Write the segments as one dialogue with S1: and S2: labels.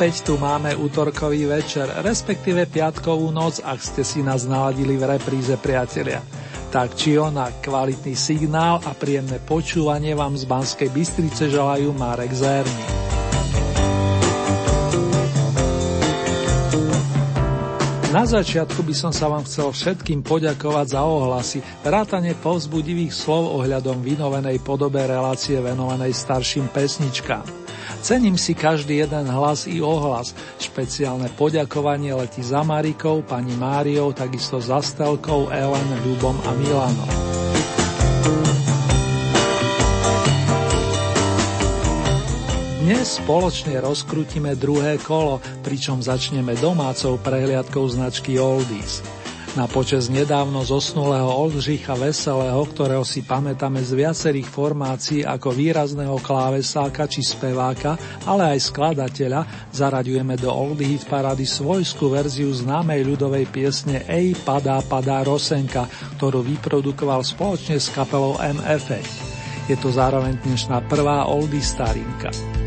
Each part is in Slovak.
S1: Opäť tu máme útorkový večer, respektíve piatkovú noc, ak ste si nás naladili v repríze priatelia. Tak či ona, kvalitný signál a príjemné počúvanie vám z Banskej Bystrice želajú Marek Zerný. Na začiatku by som sa vám chcel všetkým poďakovať za ohlasy, vrátane povzbudivých slov ohľadom vynovenej podobe relácie venovanej starším pesničkám. Cením si každý jeden hlas i ohlas. Špeciálne poďakovanie letí za Marikou, pani Máriou, takisto za Stelkou, Ellen, Ľubom a Milanom. Dnes spoločne rozkrutíme druhé kolo, pričom začneme domácou prehliadkou značky Oldies. Na počas nedávno zosnulého Oldřicha Veselého, ktorého si pamätáme z viacerých formácií ako výrazného klávesáka či speváka, ale aj skladateľa, zaraďujeme do Oldie Hit Parady svojskú verziu známej ľudovej piesne Ej, padá, padá Rosenka, ktorú vyprodukoval spoločne s kapelou MFA. Je to zároveň dnešná prvá Oldie starinka.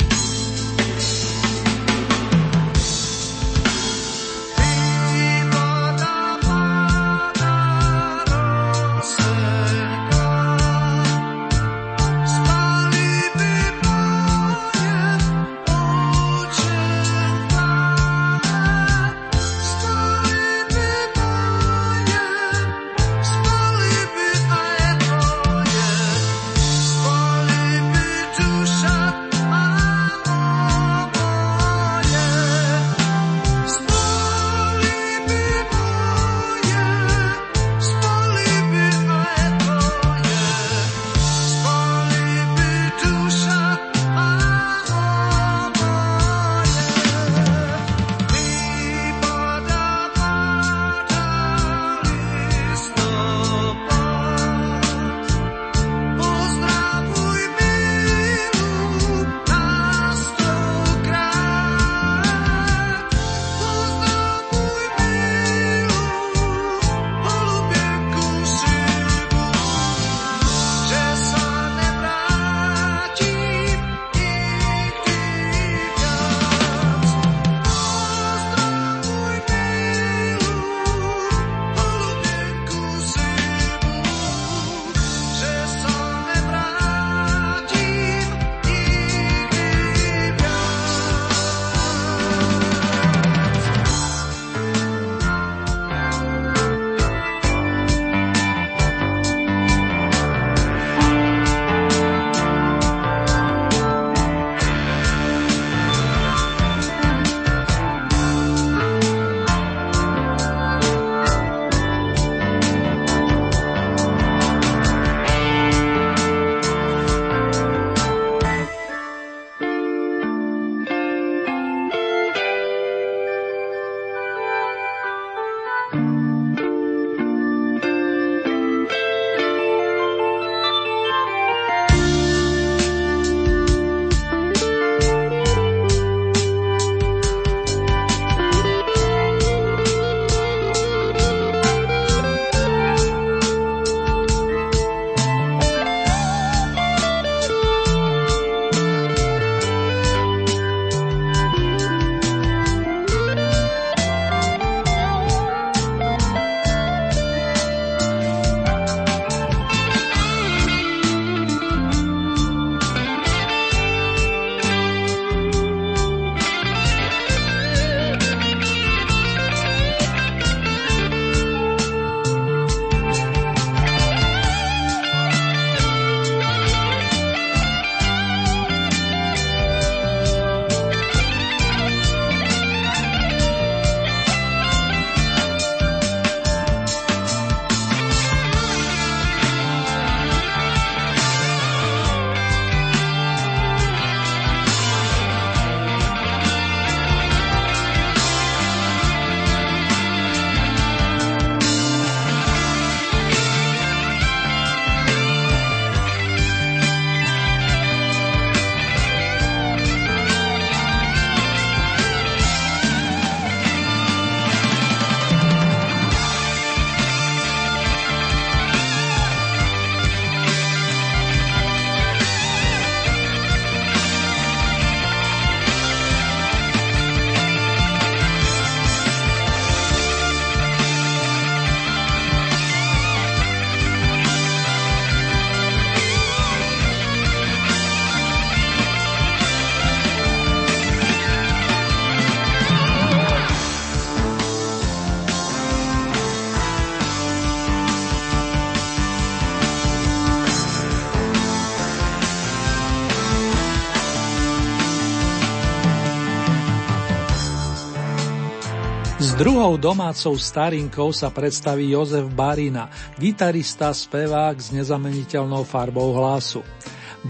S1: Druhou domácou starinkou sa predstaví Jozef Barina, gitarista, spevák s nezameniteľnou farbou hlasu.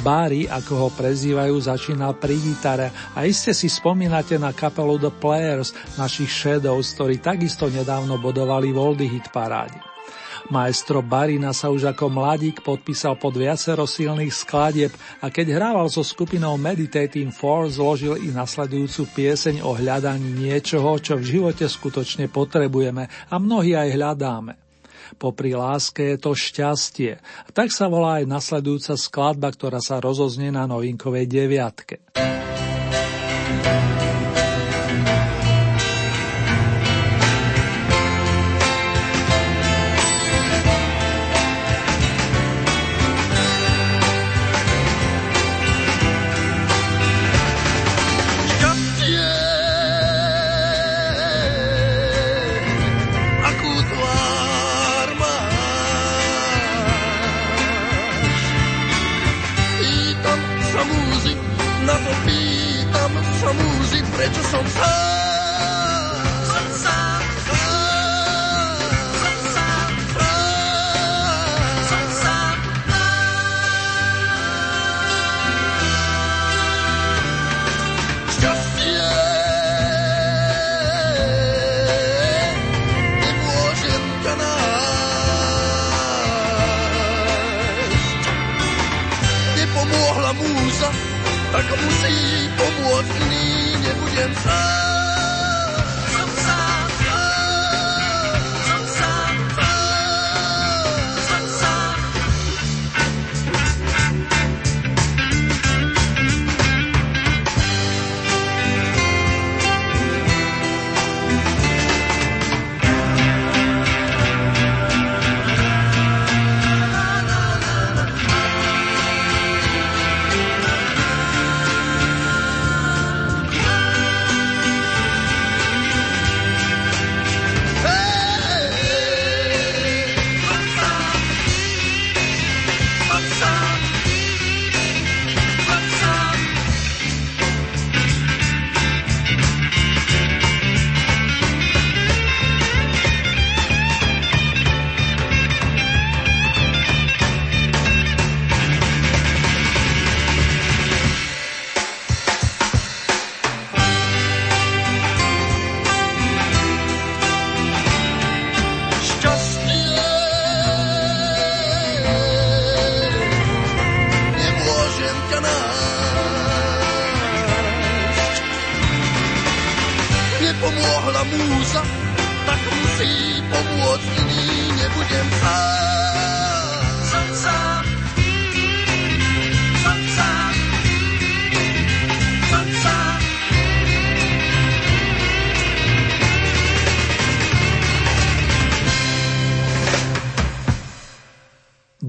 S1: Barry, ako ho prezývajú, začínal pri gitare a iste si spomínate na kapelu The Players, našich Shadows, ktorí takisto nedávno bodovali v Oldie Hit paráde. Maestro Barina sa už ako mladík podpísal pod viacero silných skladieb a keď hrával so skupinou Meditating Force, zložil i nasledujúcu pieseň o hľadaní niečoho, čo v živote skutočne potrebujeme a mnohí aj hľadáme. Popri láske je to šťastie. Tak sa volá aj nasledujúca skladba, ktorá sa rozoznie na novinkovej deviatke.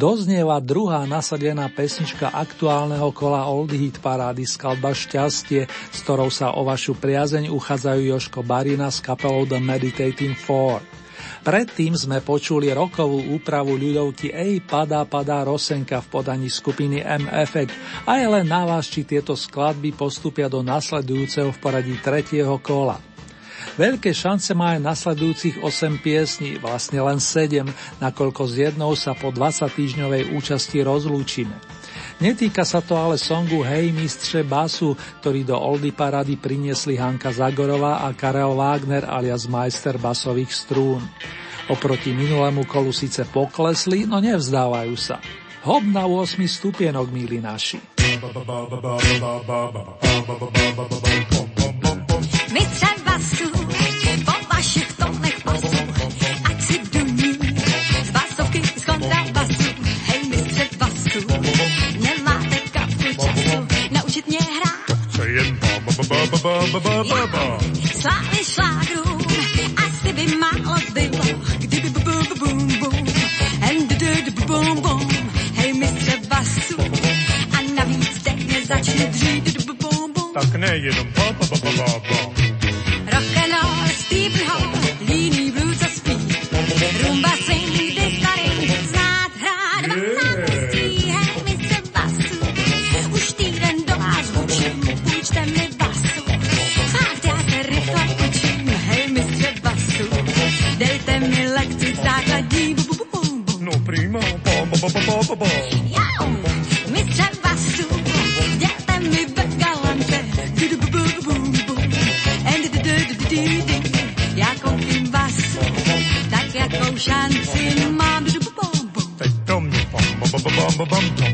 S1: Doznieva druhá nasadená pesnička aktuálneho kola Oldie Hit parády skladba Šťastie, s ktorou sa o vašu priazeň uchádzajú Joško Barina s kapelou The Meditating Four. Predtým sme počuli rokovú úpravu ľudovky Ej, padá, padá Rosenka v podaní skupiny M-Effect a je len na vás, či tieto skladby postupia do nasledujúceho v poradí tretieho kola. Veľké šance má aj nasledujúcich 8 piesní, vlastne len 7, nakoľko s jednou sa po 20 týždňovej účasti rozlúčime. Netýka sa to ale songu Hej mistře basu, ktorý do Oldy parady priniesli Hanka Zagorová a Karel Wagner alias majster basových strún. Oproti minulému kolu síce poklesli, no nevzdávajú sa. Hop na 8 stupienok, milí naši.
S2: Slávy šlágrů, asi by málo zbylo, kdyby bum bum. Bum, and bum bum, hej mistře basu, a navíc teď nezačne dřít bum bum.
S3: Tak nejenom pa pa pa pa pa
S2: vidím, já koupím vás, tak jakou šanci mám,
S3: že bom, bom. Teď
S2: to
S4: mě bom, bom, bom, bom, bom, bom,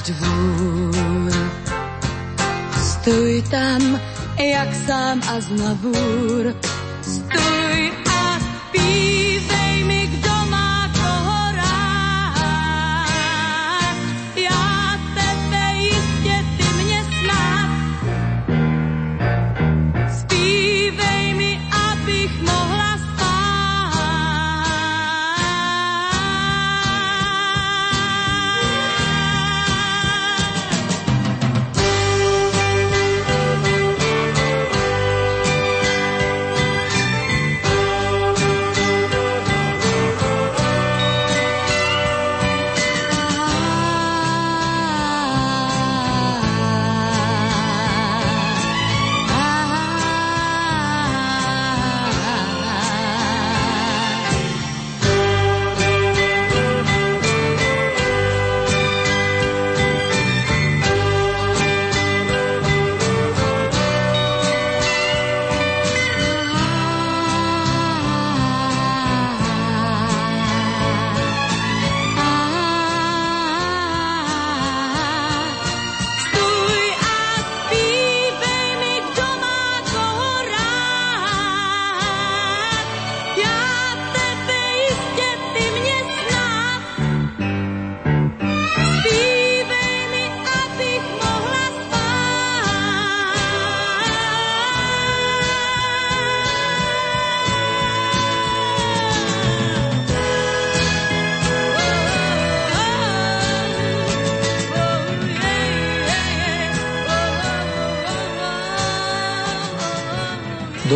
S4: náš dvůr. Stoj tam, jak sám a znavůr, stoj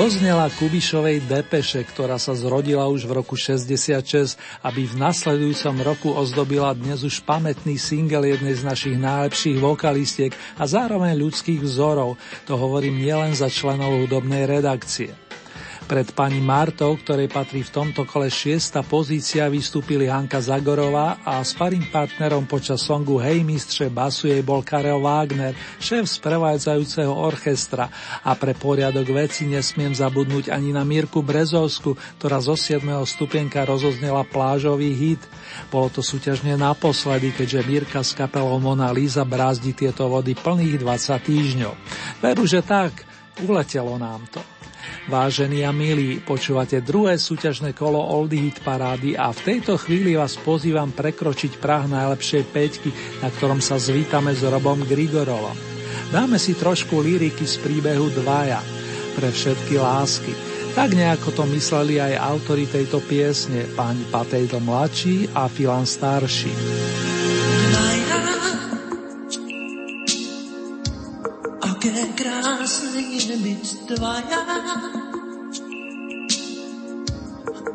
S1: Doznela Kubišovej depeše, ktorá sa zrodila už v roku 66, aby v nasledujúcom roku ozdobila dnes už pamätný single jednej z našich najlepších vokalistiek a zároveň ľudských vzorov. To hovorím nielen za členov hudobnej redakcie. Pred pani Martou, ktorej patrí v tomto kole šiesta pozícia, vystúpili Hanka Zagorová a sparing partnerom počas songu Hej mistře basu jej bol Karel Wagner, šéf sprevádzajúceho orchestra. A pre poriadok veci nesmiem zabudnúť ani na Mirku Brezovsku, ktorá zo 7. stupienka rozoznela plážový hit. Bolo to súťažne naposledy, keďže Mirka s kapelou Mona Lisa brázdi tieto vody plných 20 týždňov. Veru, že tak, uletelo nám to. Vážení a milí, počúvate druhé súťažné kolo Oldie Hit Parády a v tejto chvíli vás pozývam prekročiť prah najlepšej peťky, na ktorom sa zvítame s Robom Grigorovom. Dáme si trošku liriky z príbehu Dvaja pre všetky lásky. Tak nejako to mysleli aj autori tejto piesne, páni Patejdl mladší a Filan starší.
S5: Krásne je byť dvaja.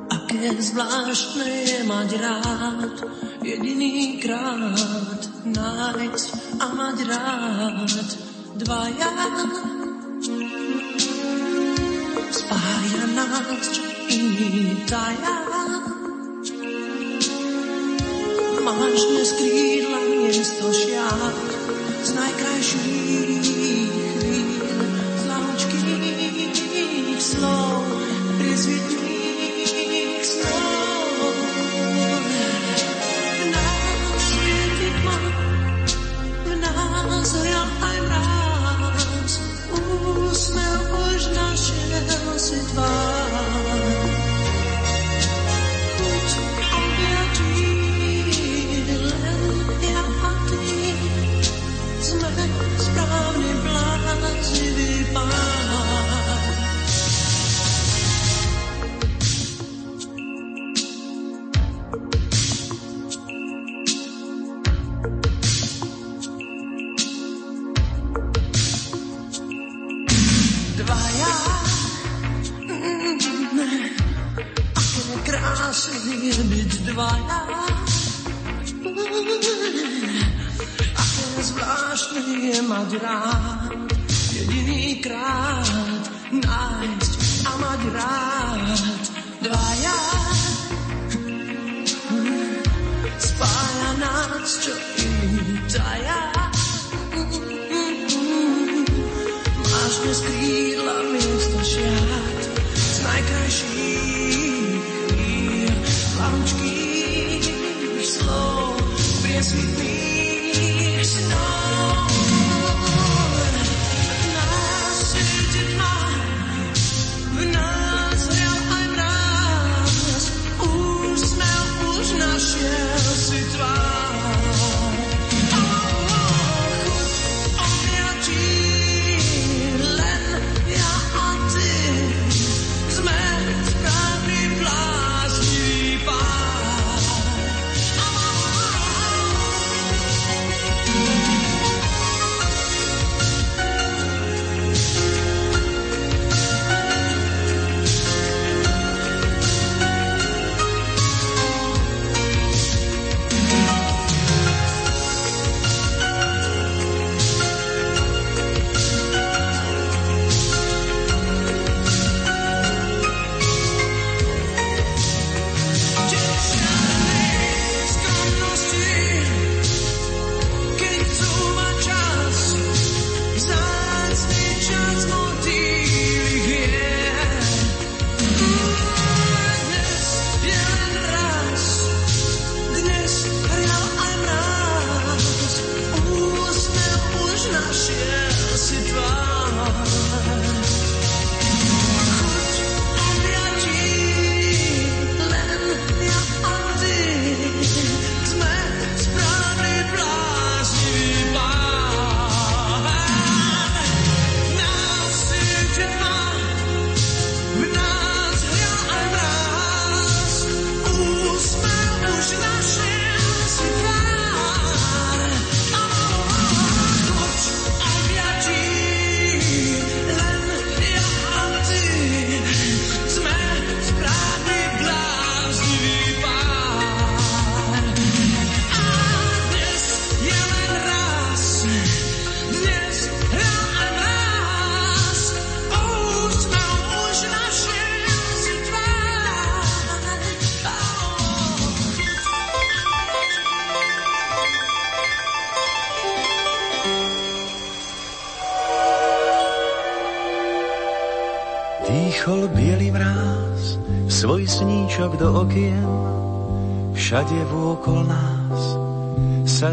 S5: Aké zvláštne je mať rád jediný krát nájsť a mať rád dvaja. Spája nás, iní taja. Máš dnes krídla miesto šiat z najkrajších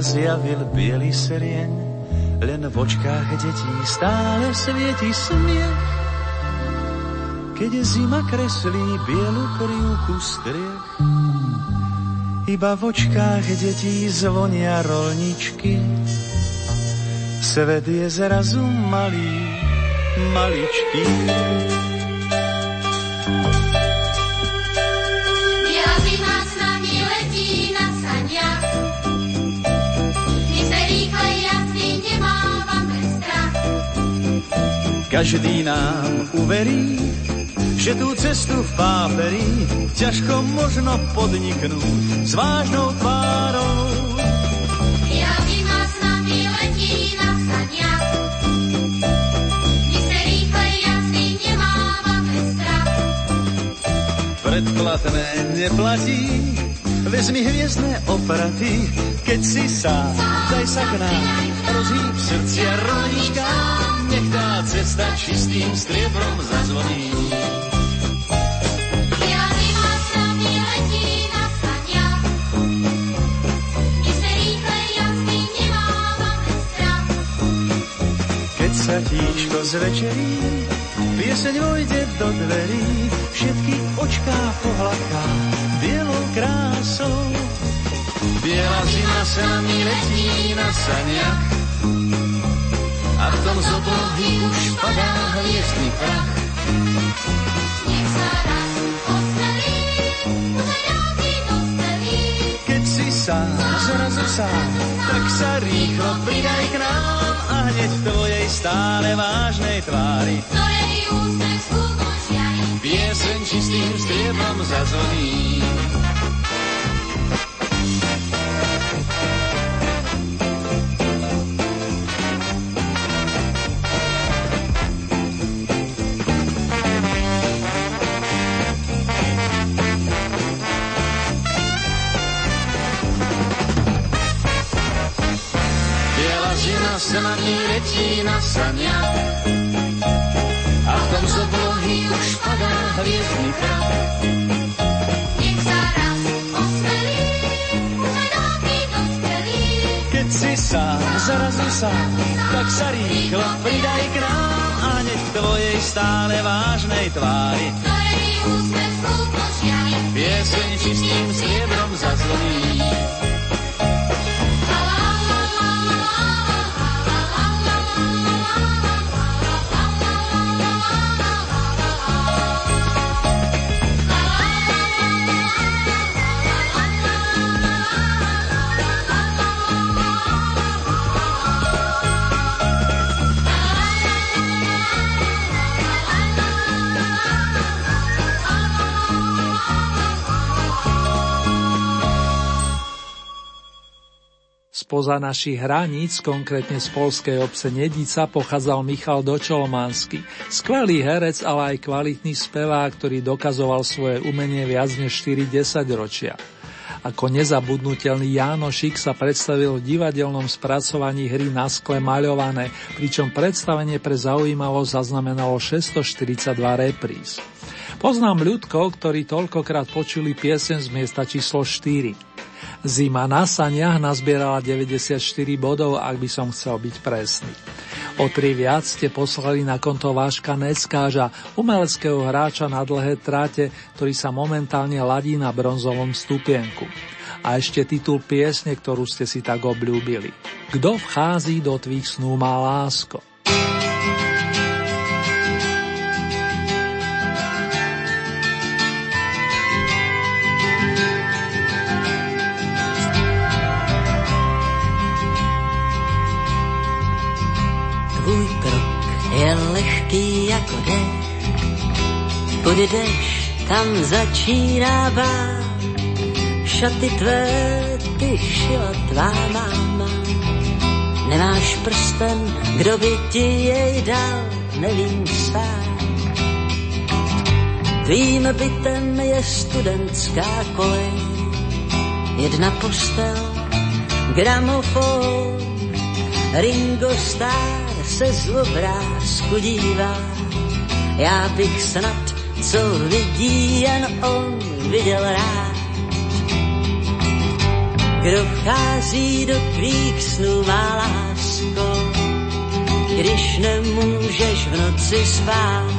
S6: zjavil biely serieň, len v očkách detí stále svieti smiech. Keď zima kreslí bielu krivku striech, iba v očkách detí zvonia rolničky. Svet je zrazu malý, maličký. Každý nám uverí, že tú cestu v páperi ťažko možno podniknúť s vážnou tvárou.
S7: Biela zima s nami letí na saniach. My sme rýchle jazdí, nemávame strach.
S6: Predplatné neplatí, vezmi hviezdne opraty, keď si sám, daj sa k nám, rozhýb srdcia rolníčka, nech tá cesta čistým striebrom zazvoní. Sa tíško zvečerí, pieseň vojde do dverí, všetky očká pohľadká bielou krásou. Biela zima sa mi letí na saniach tom z oblohy už padá hviezdny prach.
S7: Nech sa raz.
S6: Keď si sám, zrazu sám, tak sa rýchlo pridaj k nám a hneď v tvojej stále vážnej tvári
S7: Ktorej úsmev skúmo žiari.
S6: pieseň čistým striebrom zazvoní.
S8: Ní letí na saně. A v tom z oblohy už padá hvězdný prach.
S7: Nech sa raz osmelí, uvedá ty dospelí.
S8: Keď si sám, zrazu sám, tak sa rýchlo pridaj k nám a nech tvojej stále vážnej tvári
S7: Ktorej úsmev žiari.
S8: pieseň čistým striebrom zazvoní.
S1: Spoza našich hraníc, konkrétne z polskej obce Nedica, pochádzal Michal Dočolmansky. Skvelý herec, ale aj kvalitný spevák, ktorý dokazoval svoje umenie viac než 4 ročia. Ako nezabudnutelný Jánošik sa predstavil v divadelnom spracovaní hry na skle maľované, pričom predstavenie pre zaujímavosť zaznamenalo 642 repríz. Poznám ľudkov, ktorí toľkokrát počuli piesen z miesta číslo 4. Zima na saniach nazbierala 94 bodov, ak by som chcel byť presný. O tri viac ste poslali na konto Váška Neckáža, umeleckého hráča na dlhé tráte, ktorý sa momentálne ladí na bronzovom stupienku. A ešte titul piesne, ktorú ste si tak obľúbili. Kto vchází do tvých snú má lásko?
S9: Lehký jako dech, půjdeš, tam začíná bát. Šaty tvé ty šila tvá máma. Nemáš prsten, kdo by ti jej dal, nevím sám. Tvým bytem je studentská kolej, jedna postel, gramofon, Ringo Starr se z obrázku dívá. Já bych snad, co vidí jen on, viděl rád. Kdo vchází do tvých snů, má lásko, když nemůžeš v noci spát.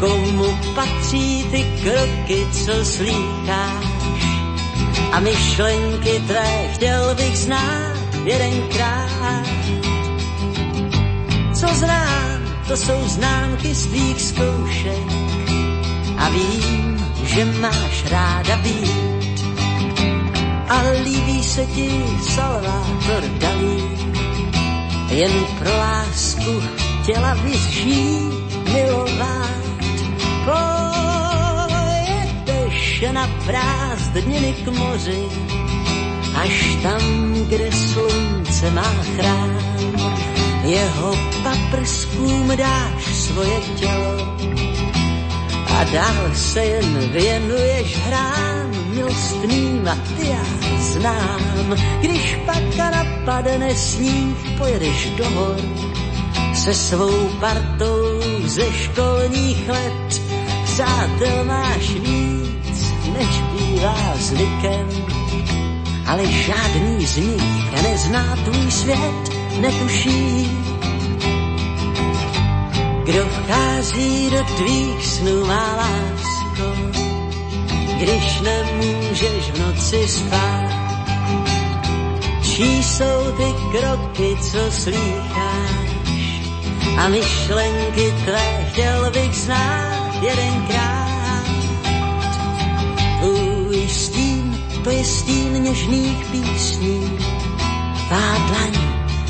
S9: Komu patří ty kroky, co slýcháš? A myšlenky tvé chtěl bych znát jedenkrát. Co znám, to jsou známky z tvých zkoušek a vím, že máš ráda být. A líbí se ti Salvador Dalí, jen pro lásku chtěla vyžít, milovat. Pojedeš na prázdniny k moři, až tam, kde slunce má chrám. Jeho paprskům dáš svoje tělo a dál se jen věnuješ hrám milostným a ty já znám. Když pak napadne sníh, pojedeš do hor se svou partou ze školních let. Přátel máš víc, než bývá zvykem ale žádný z nich nezná tvůj svět, netuší. Kdo vchází do tvých snů, má lásko, když nemůžeš v noci spát. Čí jsou ty kroky, co slýcháš a myšlenky tvé chtěl bych znát jedenkrát. Tvůj stín to je stín něžných písní. Tvá dlaň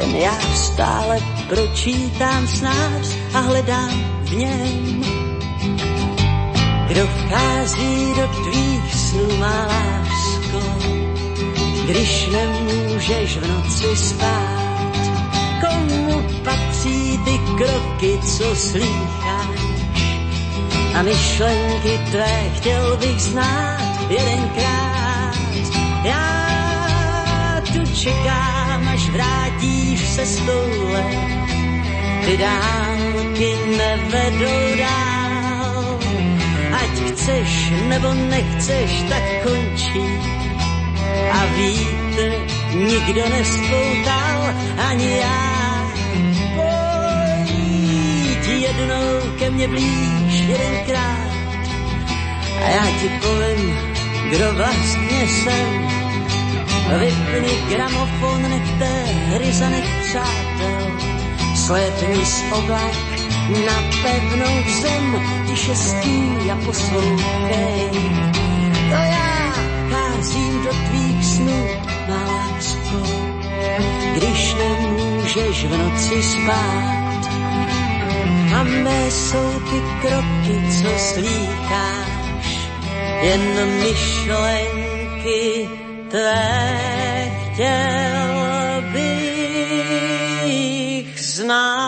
S9: Jen já stále pročítám snář a hledám v něm. Kdo vchází do tvých snů, má lásko, když nemůžeš v noci spát. Komu patří ty kroky, co slýcháš? A myšlenky tvé chtěl bych znát jedenkrát. Já tu čekám, vrátíš se stoule. Ty dálky nevedou dál. Ať chceš nebo nechceš, tak končí. A vítr nikdo nespoutal, ani já. Pojď jednou ke mně blíž jedenkrát a já ti povím, kdo vlastně jsem. Vypni gramofon, nechte hry za nech přátel, slétni z oblak na pevnou zem, tiše stí a poslouchej. To já cházím do tvých snů, má lásko, když nemůžeš v noci spát. A mé jsou ty kroky, co slýcháš, jen myšlenky chtěl bych znát.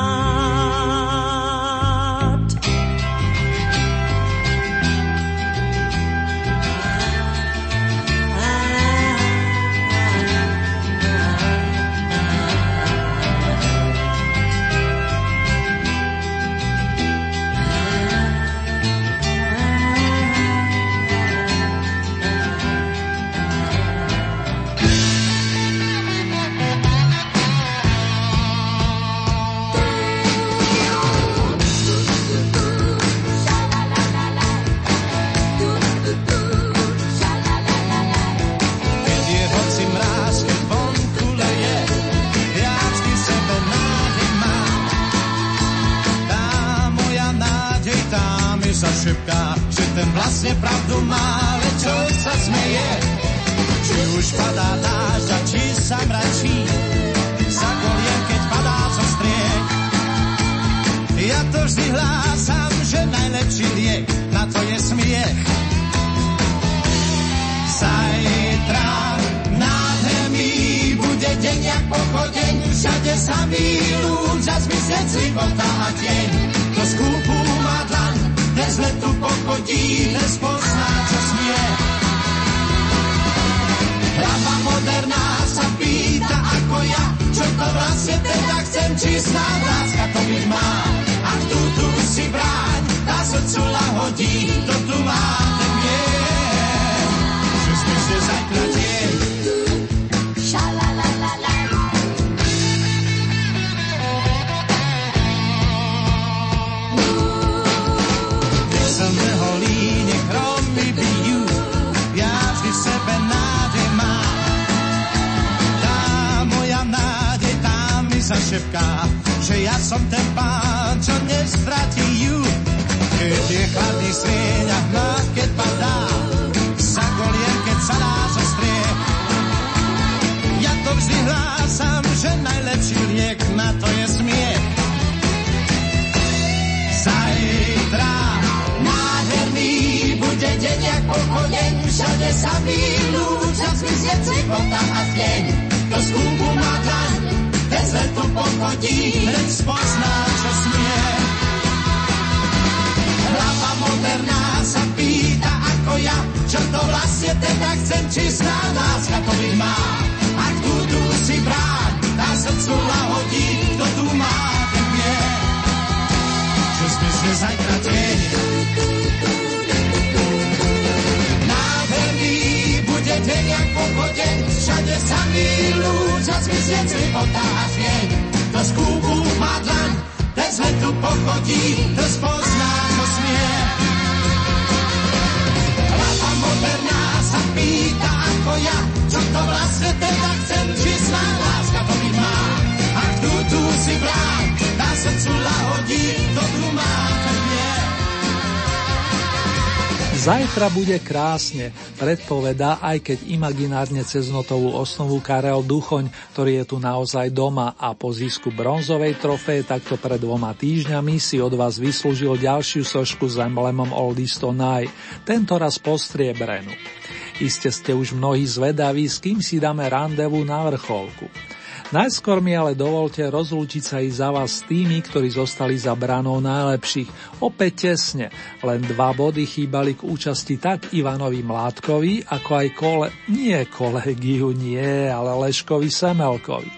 S8: Tá mi zašepká, že ten vlastne pravdu má, ale čo sa smeje. Či už padá dážď a či sa mračí, zakoliem, keď padá zo striek. Ja to vždy hlásam, že najlepší liek na to je smiech. Zajtra nádherný bude deň jak pochodeň, všade samý lúč a zmizec života a deň. To skúpu má dlan, bez letu pochodí, bez pozná, čo smie. Hlava moderná sa pýta ako ja, čo to vlastne teda chcem, či snáď láska to byť má. Ak tu, tu si bráň, tá srdcu lahodí, to tu má mi zašepká, že ja som ten pán, čo nestratí ju. Keď je chladný sieň a hmla, keď padá, sa goliem, keď sa dá zo striech. Ja to vždy hlásam, že najlepší liek na to je smiech. Zajtra nádherný bude deň jak pochodeň, všade samý lúč a zmizne života a deň. To skúpu má dlaň, pochodí, len spozná, čo smie. Hlava moderná sa pýta ako ja, čo to vlastne teda chcem, či sná láska to byť má. Ak tu, tu si bráň, tá srdcu lahodí, kto tu má, ten vie čo zmizne zajtra deň. A zmizne života a deň. To skúpu má dlaň, ten z letu pochodí, to spozná, čo smie. Hlava moderná sa pýta ako ja, čo to vlastne teda chcem, či sná láska to byť má. Ak tu, tu si bráň, na srdcu lahodí, tu má.
S10: Zajtra bude krásne, predpovedá, aj keď imaginárne cez notovú osnovu Karel Duchoň, ktorý je tu naozaj doma a po zisku bronzovej trofeje takto pred dvoma týždňami si od vás vyslúžil ďalšiu sošku s emblemom Oldies Tonight, tento raz postriebrenú. Iste ste už mnohí zvedaví, s kým si dáme randevu na vrcholku. Najskôr mi ale dovolte rozlúčiť sa i za vás s tými, ktorí zostali za branou najlepších. Opäť tesne, len dva body chýbali k účasti tak Ivanovi Mládkovi, ako aj kole... nie kolegiu, nie, ale Leškovi Semelkovi.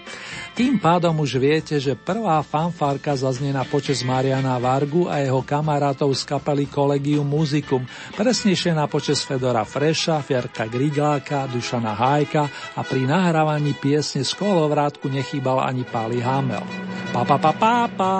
S10: Tým pádom už viete, že prvá fanfárka zaznie na počas Mariana Vargu a jeho kamarátov z kapely Collegium Musicum, presnejšie na počas Fedora Freša, Fierka Grigláka, Dušana Hájka a pri nahrávaní piesne z kolovrátku nechýbal ani Pali Hamel. Pa, pa, pa, pa, pa.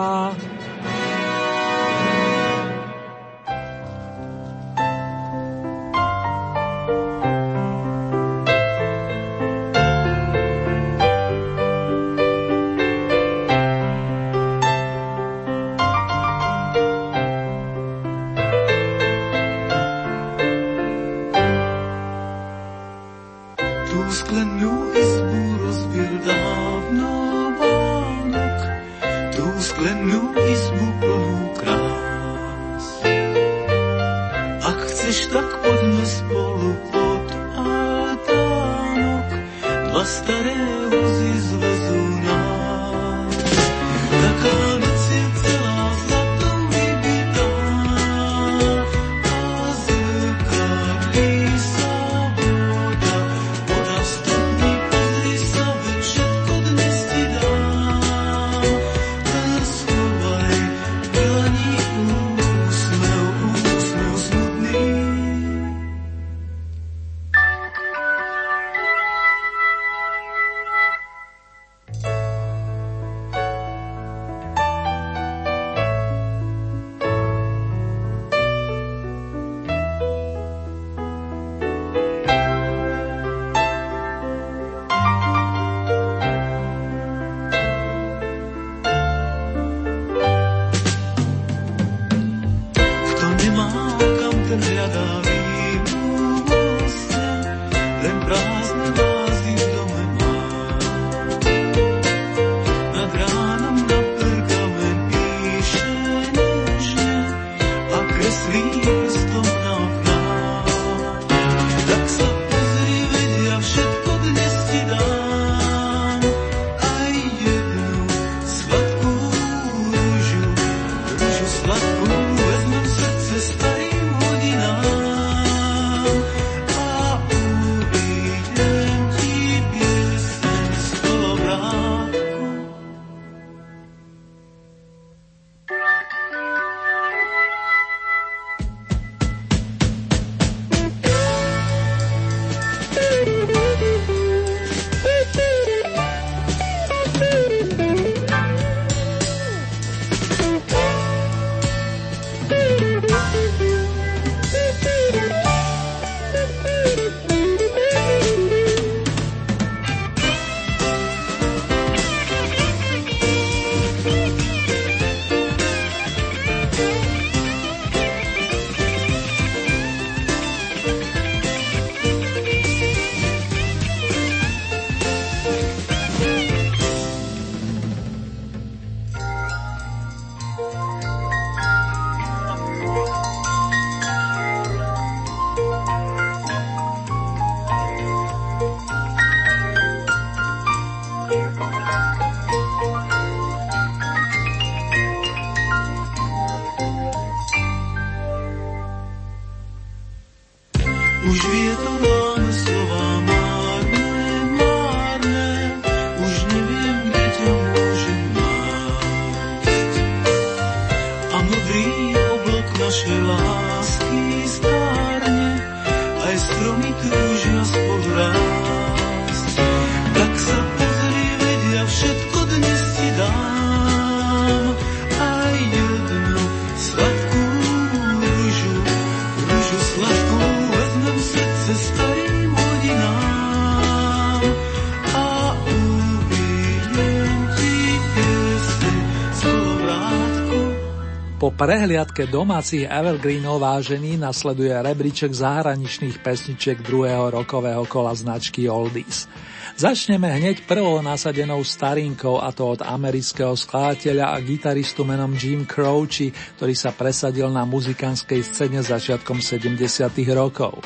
S1: Prehliadke domácich evergreenov vážení nasleduje rebríček zahraničných pesničiek druhého rokového kola značky Oldies. Začneme hneď prvou nasadenou starinkou a to od amerického skladateľa a gitaristu menom Jim Croce, ktorý sa presadil na muzikánskej scéne začiatkom 70. rokov.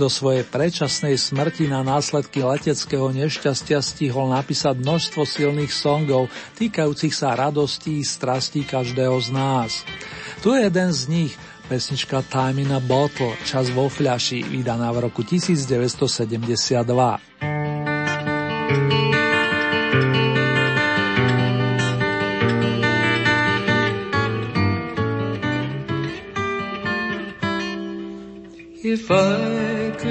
S1: Do svojej predčasnej smrti na následky leteckého nešťastia stihol napísať množstvo silných songov týkajúcich sa radostí i strastí každého z nás. Tu je jeden z nich, pesnička Time in a Bottle, čas vo fľaši, vydaná v roku 1972.
S11: If I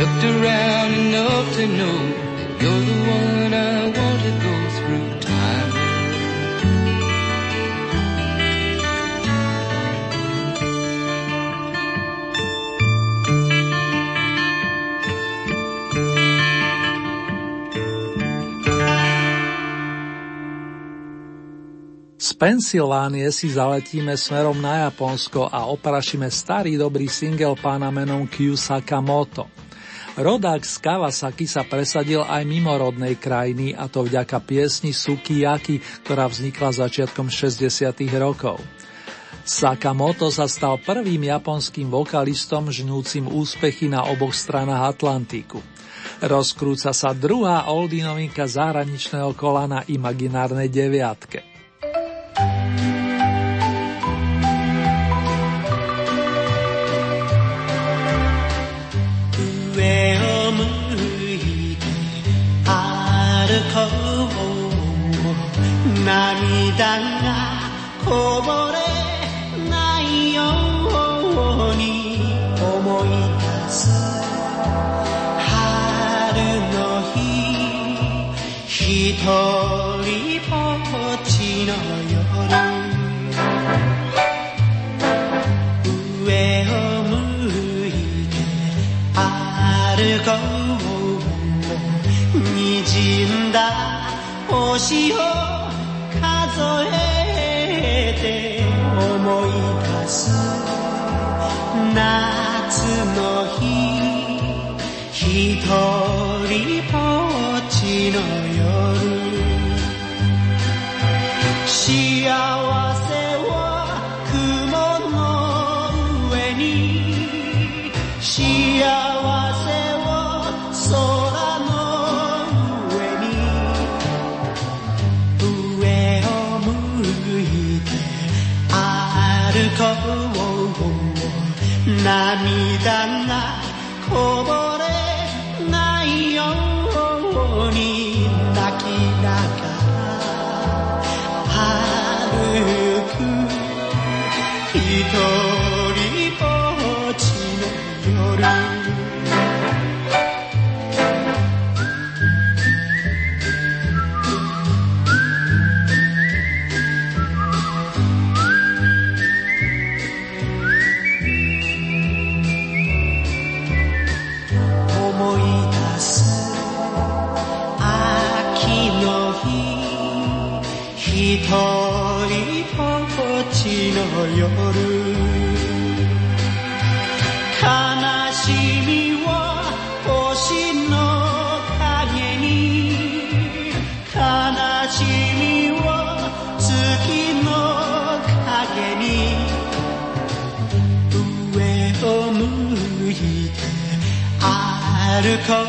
S11: Looked around enough to know you're the one I want to go through
S1: Pensylvánie si zaletíme smerom na Japonsko a oprašíme starý dobrý single pána menom Kyu Sakamoto. Rodák z Kawasaki sa presadil aj mimo rodnej krajiny a to vďaka piesni Sukiyaki, ktorá vznikla začiatkom 60. rokov. Sakamoto sa stal prvým japonským vokalistom žnúcim úspechy na oboch stranách Atlantiku. Rozkrúca sa druhá oldie novinka zahraničného kola na imaginárnej deviatke.
S12: る子涙がこぼれないように思い出す春の日一人ぼっちの夜上を向いて歩こう星を数えて思い出す夏の日。一人ぼっちの涙 歩こ
S13: う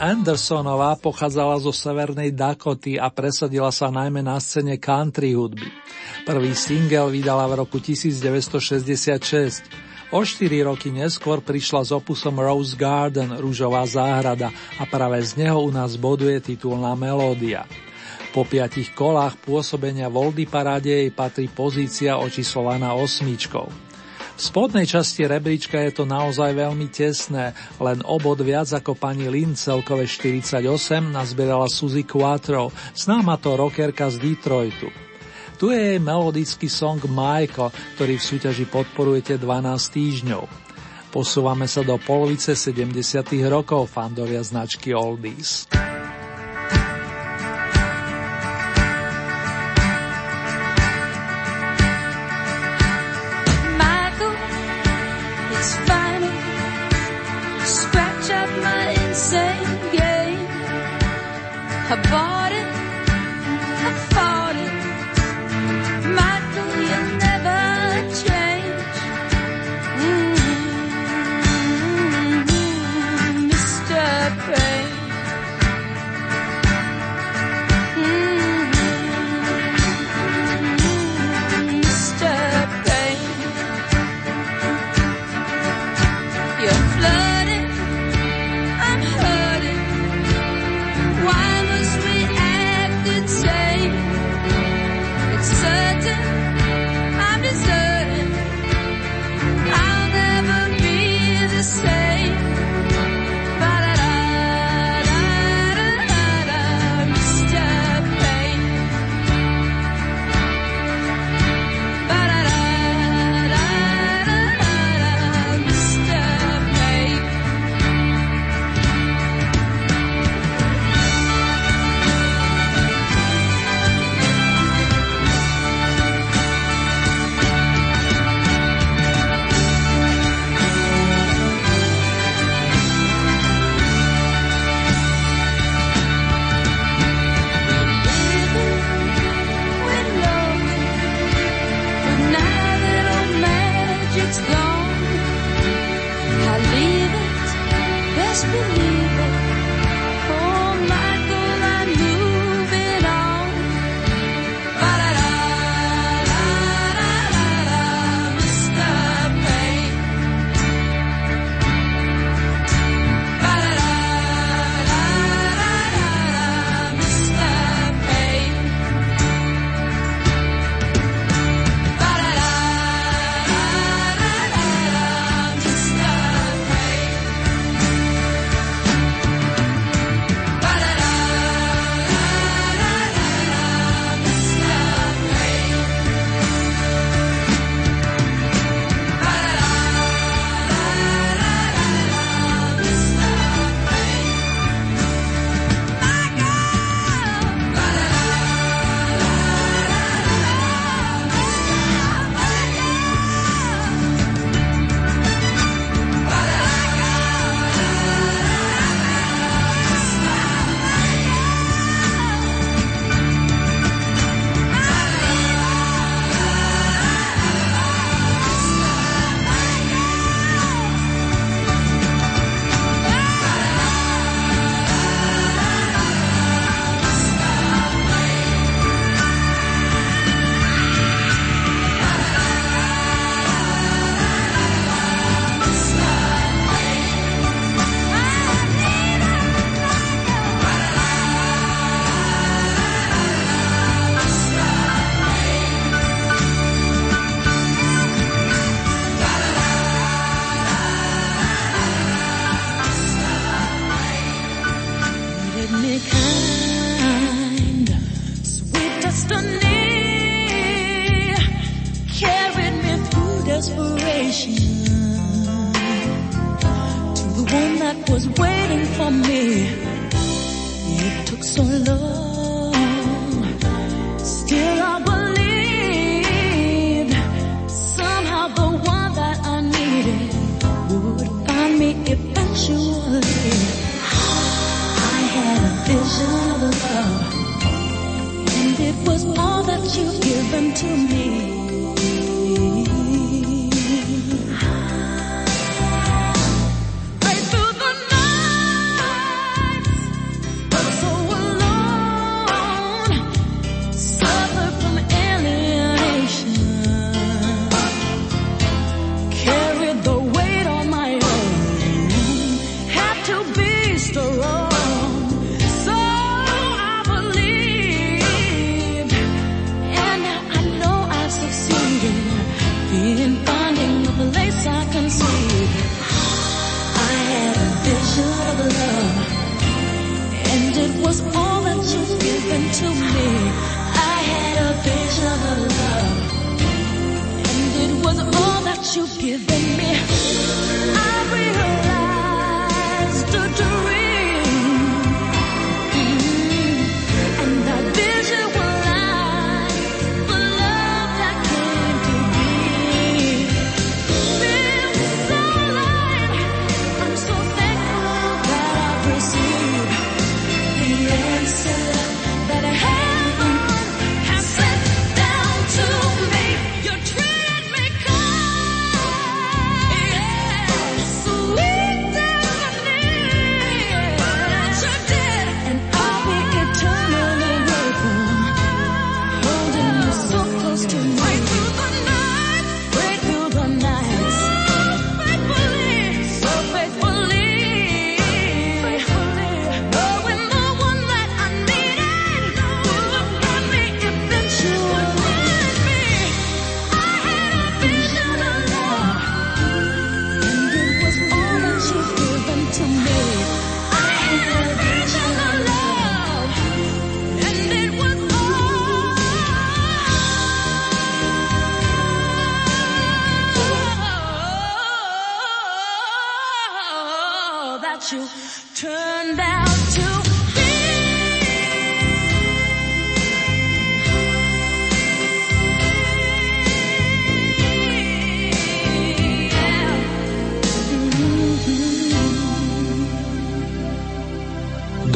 S13: Andersonová pochádzala zo severnej Dakoty a presadila sa najmä na scéne country hudby. Prvý single vydala v roku 1966. O 4 roky neskôr prišla s opusom Rose Garden, Rúžová záhrada a práve z neho u nás boduje titulná melódia. Po piatich kolách pôsobenia v Oldy paráde jej patrí pozícia očíslovaná osmičkou. V spodnej časti rebríčka je to naozaj veľmi tesné, len obod viac ako pani Lynn celkové 48 nazbierala Suzy Quattro, známa to rockerka z Detroitu. Tu je jej melodický song Michael, ktorý v súťaži podporujete 12 týždňov. Posúvame sa do polovice 70. rokov fandovia značky Oldies.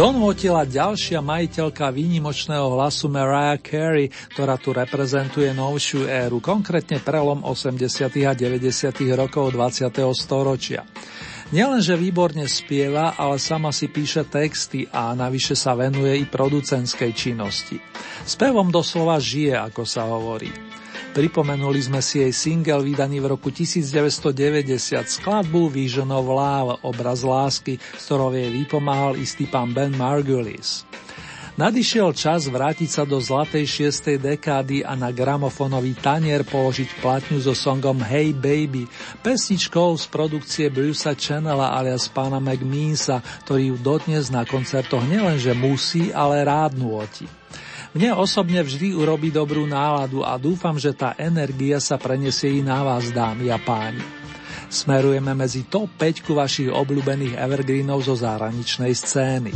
S14: Donútila ďalšia majiteľka výnimočného hlasu Mariah Carey, ktorá tu reprezentuje novšiu éru, konkrétne prelom 80. a 90. rokov 20. storočia. Nielenže výborne spieva, ale sama si píše texty a navyše sa venuje i producentskej činnosti. Spevom doslova žije, ako sa hovorí. Pripomenuli sme si jej single vydaný v roku 1990 skladbu Vision of Love, obraz lásky, s ktorou jej vypomáhal istý pán Ben Margulis. Nadišiel čas vrátiť sa do zlatej šiestej dekády a na gramofónový tanier položiť platňu so songom Hey Baby, pesničkou z produkcie Brucea Channela alias pána McMeansa, ktorý ju dodnes na koncertoch nielenže musí, ale rád nôti. Mne osobne vždy urobí dobrú náladu a dúfam, že tá energia sa prenesie i na vás, dámy a páni. Smerujeme medzi top 5 vašich obľúbených evergreenov zo zahraničnej scény.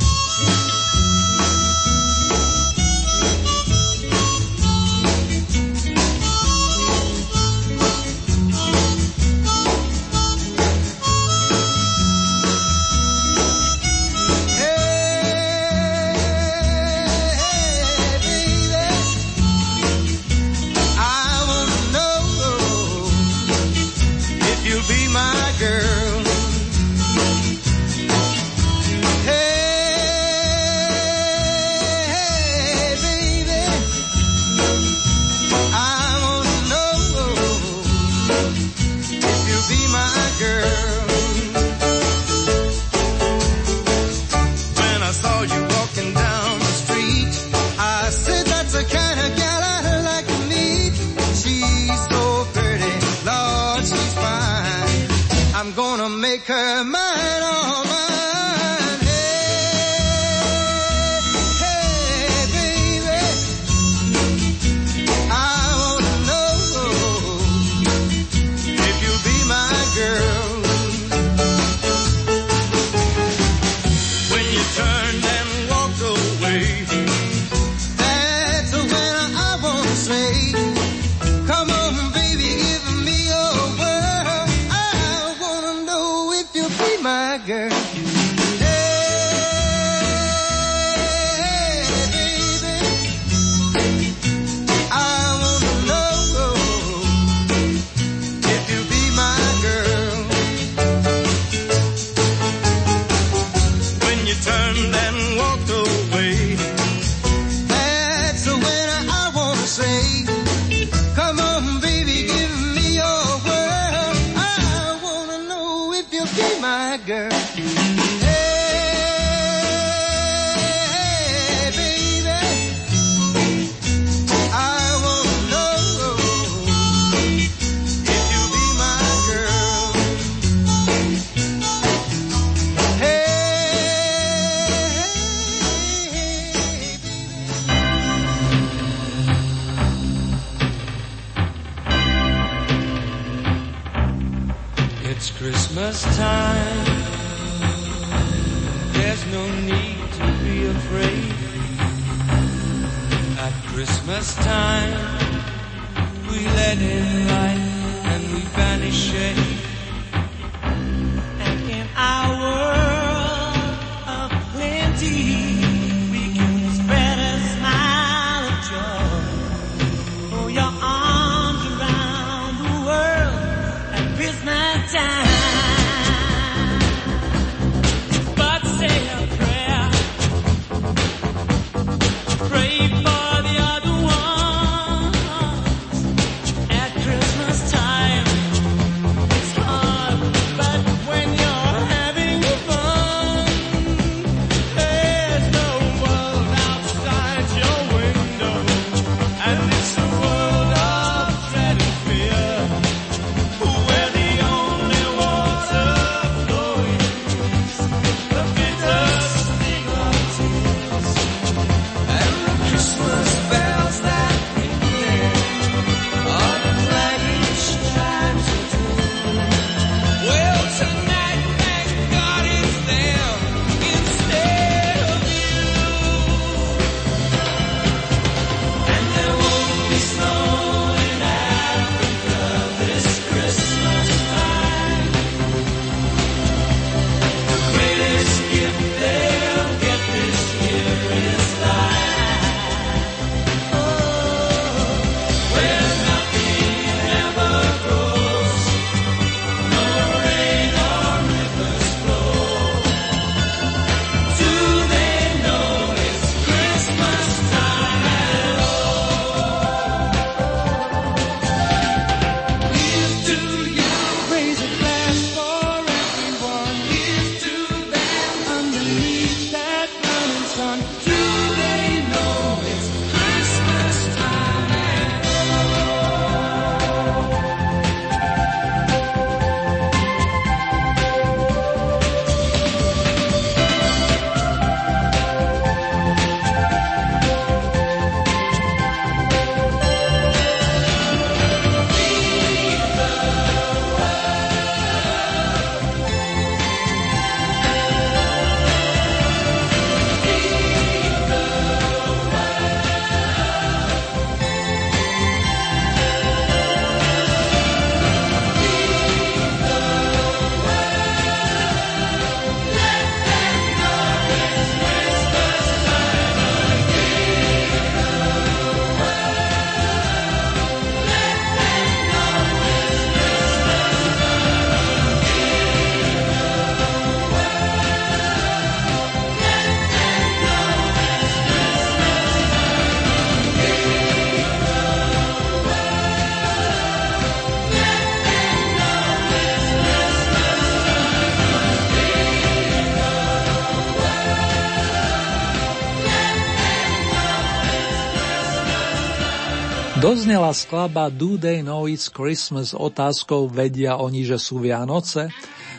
S1: Doznela skladba Do They Know It's Christmas otázkou vedia oni, že sú Vianoce?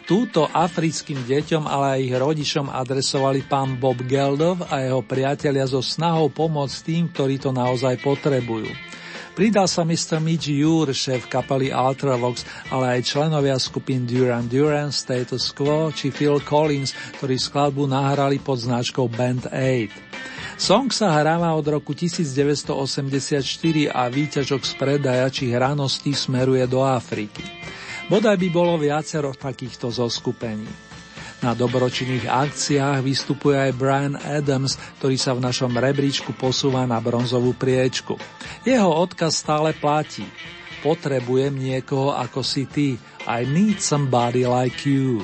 S1: Túto africkým deťom, ale aj ich rodičom adresovali pán Bob Geldov a jeho priatelia so snahou pomôcť tým, ktorí to naozaj potrebujú. Pridal sa Mr. Mitch Ure, šéf kapely Ultravox, ale aj členovia skupín Duran Duran, Status Quo či Phil Collins, ktorí skladbu nahrali pod značkou Band 8. Song sa hráva od roku 1984 a výťažok z predaja či hranosti smeruje do Afriky. Bodaj by bolo viacero takýchto zoskupení. Na dobročinných akciách vystupuje aj Brian Adams, ktorý sa v našom rebríčku posúva na bronzovú priečku. Jeho odkaz stále platí. Potrebujem niekoho ako si ty. I need somebody like you.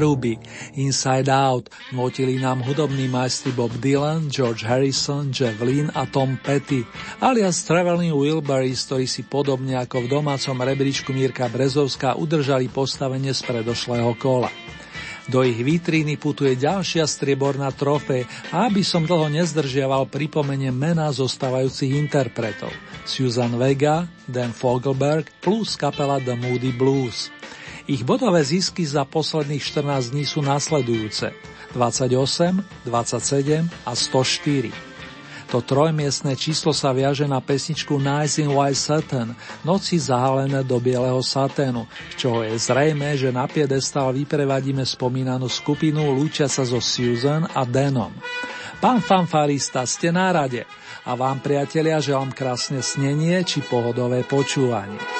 S1: Náruby, Inside Out notili nám hudobní majstri Bob Dylan, George Harrison, Jeff Lynne a Tom Petty, alias Traveling Wilburys, ktorí si podobne ako v domácom rebríčku Mírka Brezovská udržali postavenie z predošlého kola. Do ich vitríny putuje ďalšia strieborná trofej a aby som dlho nezdržiaval, pripomeniem mená zostávajúcich interpretov. Susan Vega, Dan Fogelberg plus kapela The Moody Blues. Ich bodové zisky za posledných 14 dní sú nasledujúce 28, 27 a 104. To trojmiestne číslo sa viaže na pesničku Nice in White Satin, noci zahalené do bieleho saténu, z čoho je zrejme, že na piedestal vyprevadíme spomínanú skupinu lúčia sa so Susan a Denom. Pán fanfarista, ste na rade a vám priatelia želám krásne snenie či pohodové počúvanie.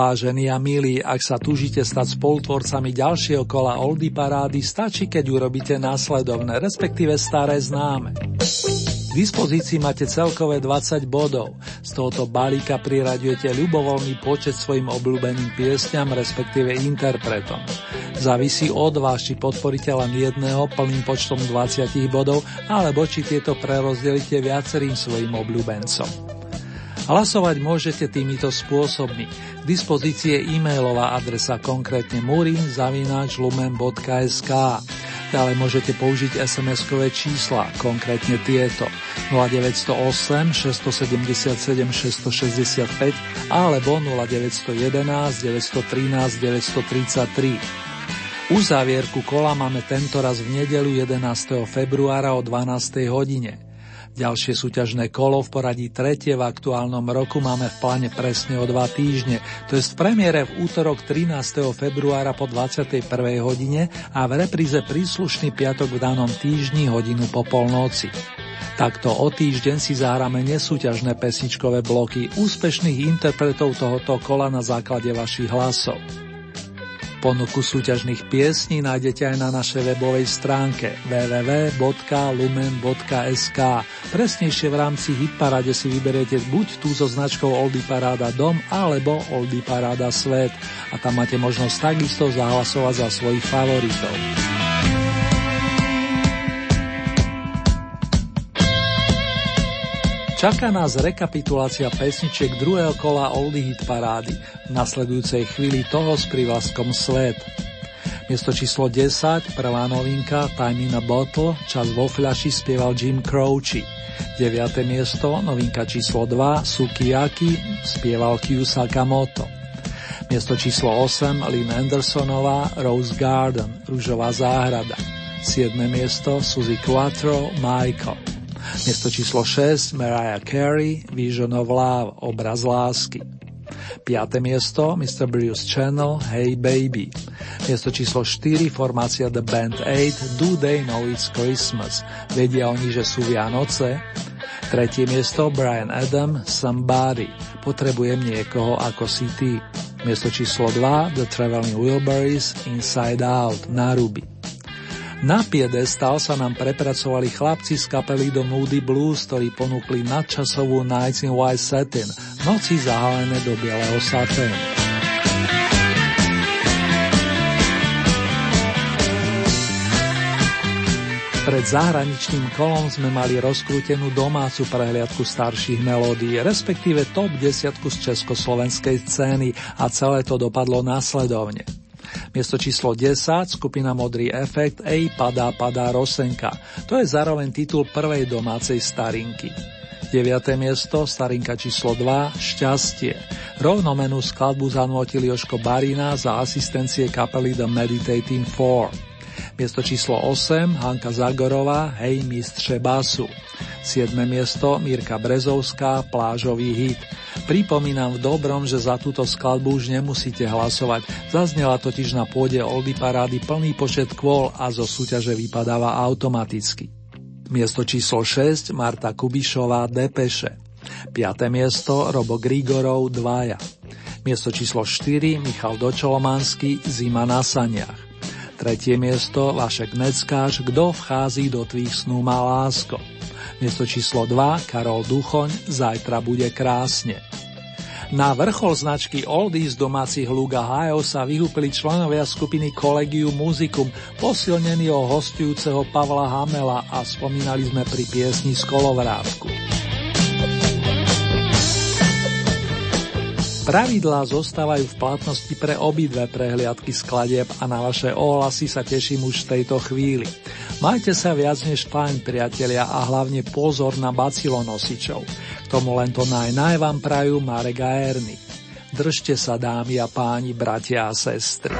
S1: Vážení a milí, ak sa túžite stať spolutvorcami ďalšieho kola Oldy parády, stačí, keď urobíte následovné, respektíve staré známe. V dispozícii máte celkové 20 bodov. Z tohoto balíka priraďujete ľubovoľný počet svojim obľúbeným piesňam, respektíve interpretom. Závisí od vás, či podporíte len jedného plným počtom 20 bodov, alebo či tieto prerozdelíte viacerým svojim obľúbencom. Hlasovať môžete týmito spôsobmi. K dispozícii je e-mailová adresa konkrétne murinzavináčlumen.sk Ďalej môžete použiť SMS-kové čísla, konkrétne tieto 0908 677 665 alebo 0911 913 933. Uzávierku kola máme tento raz v nedelu 11. februára o 12. hodine. Ďalšie súťažné kolo v poradí tretie v aktuálnom roku máme v pláne presne o dva týždne, to je v premiére v útorok 13. februára po 21. hodine a v repríze príslušný piatok v danom týždni hodinu po polnoci. Takto o týždeň si zahráme nesúťažné pesničkové bloky úspešných interpretov tohoto kola na základe vašich hlasov. Ponuku súťažných piesní nájdete aj na našej webovej stránke www.lumen.sk. Presnejšie v rámci Hitparade si vyberiete buď tú so značkou Oldy Paráda Dom alebo Oldy Paráda Svet a tam máte možnosť takisto zahlasovať za svojich favoritov. Čaká nás rekapitulácia pesničiek druhého kola Oldie Hit parády. V nasledujúcej chvíli toho s privlaskom Svet. Miesto číslo 10, prvá novinka Time in a Bottle, čas vo fľaši spieval Jim Croce. 9. miesto, novinka číslo 2, Sukiyaki, spieval Kyu Sakamoto. Miesto číslo 8, Lynn Andersonová, Rose Garden, Rúžová záhrada. 7. miesto, Suzy Quattro, Michael. Miesto číslo 6 Mariah Carey, Vision of Love, obraz lásky. 5. miesto Mr. Bruce Channel, Hey Baby. Miesto číslo 4 formácia The Band 8, Do They Know It's Christmas. Vedia oni, že sú Vianoce. Tretie miesto Brian Adam, Somebody. Potrebujem niekoho ako si ty. Miesto číslo 2 The Traveling Wilburys, Inside Out, na ruby. Na piedestal sa nám prepracovali chlapci z kapely do Moody Blues, ktorí ponúkli nadčasovú Nights in White Satin, noci zahalené do bieleho saténu. Pred zahraničným kolom sme mali rozkrútenú domácu prehliadku starších melódií, respektíve top desiatku z československej scény a celé to dopadlo následovne. Miesto číslo 10, skupina Modrý efekt, Ej, padá, padá Rosenka. To je zároveň titul prvej domácej starinky. 9. miesto, starinka číslo 2, Šťastie. Rovnomenú skladbu zanútil Joško Barina za asistencie kapely The Meditating Four. Miesto číslo 8, Hanka Zagorová, Hej mistře basu. 7. miesto, Mirka Brezovská, Plážový hit. Pripomínam v dobrom, že za túto skladbu už nemusíte hlasovať. Zaznela totiž na pôde Oldy Parády plný počet kvôl a zo súťaže vypadáva automaticky. Miesto číslo 6 Marta Kubišová Depeše. 5. miesto Robo Grigorov Dvaja. Miesto číslo 4 Michal Dočolomanský Zima na saniach. Tretie miesto Vašek Neckáš Kto vchází do tvých snú má lásko. Miesto číslo 2 Karol Duchoň Zajtra bude krásne. Na vrchol značky Oldies domácich Luga Hajov sa vyhúpili členovia skupiny Collegium Musicum, posilnení o hostujúceho Pavla Hamela a spomínali sme pri piesni z Kolovrávku. Pravidlá zostávajú v platnosti pre obidve prehliadky skladieb a na vaše ohlasy sa teším už v tejto chvíli. Majte sa viac než fajn, priatelia, a hlavne pozor na bacilonosičov. K tomu len to naj, naj vám prajú Marek a Erny. Držte sa, dámy a páni, bratia a sestry.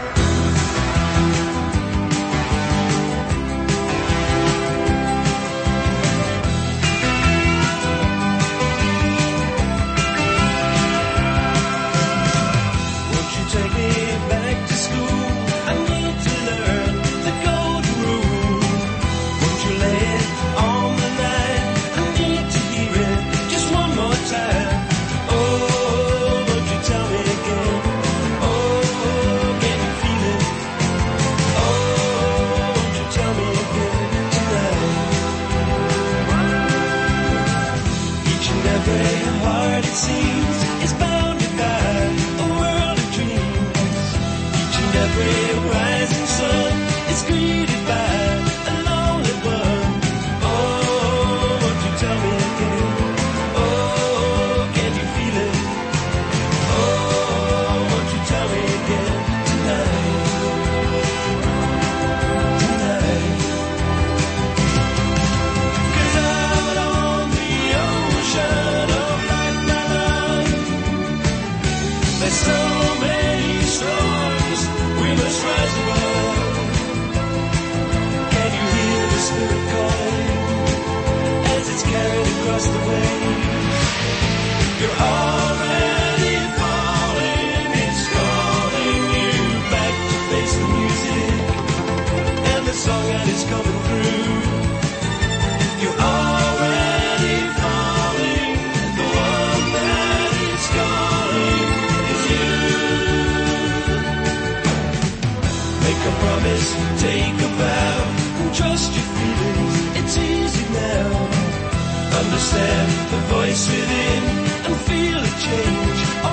S5: The voice within and feel a change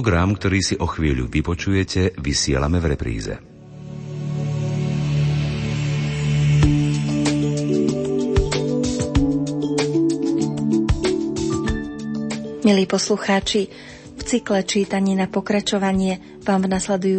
S15: Program, ktorý si o chvíľu vypočujete, vysielame v repríze.
S16: Milí poslucháči, v cykle čítaní na pokračovanie vám v nasledujúcich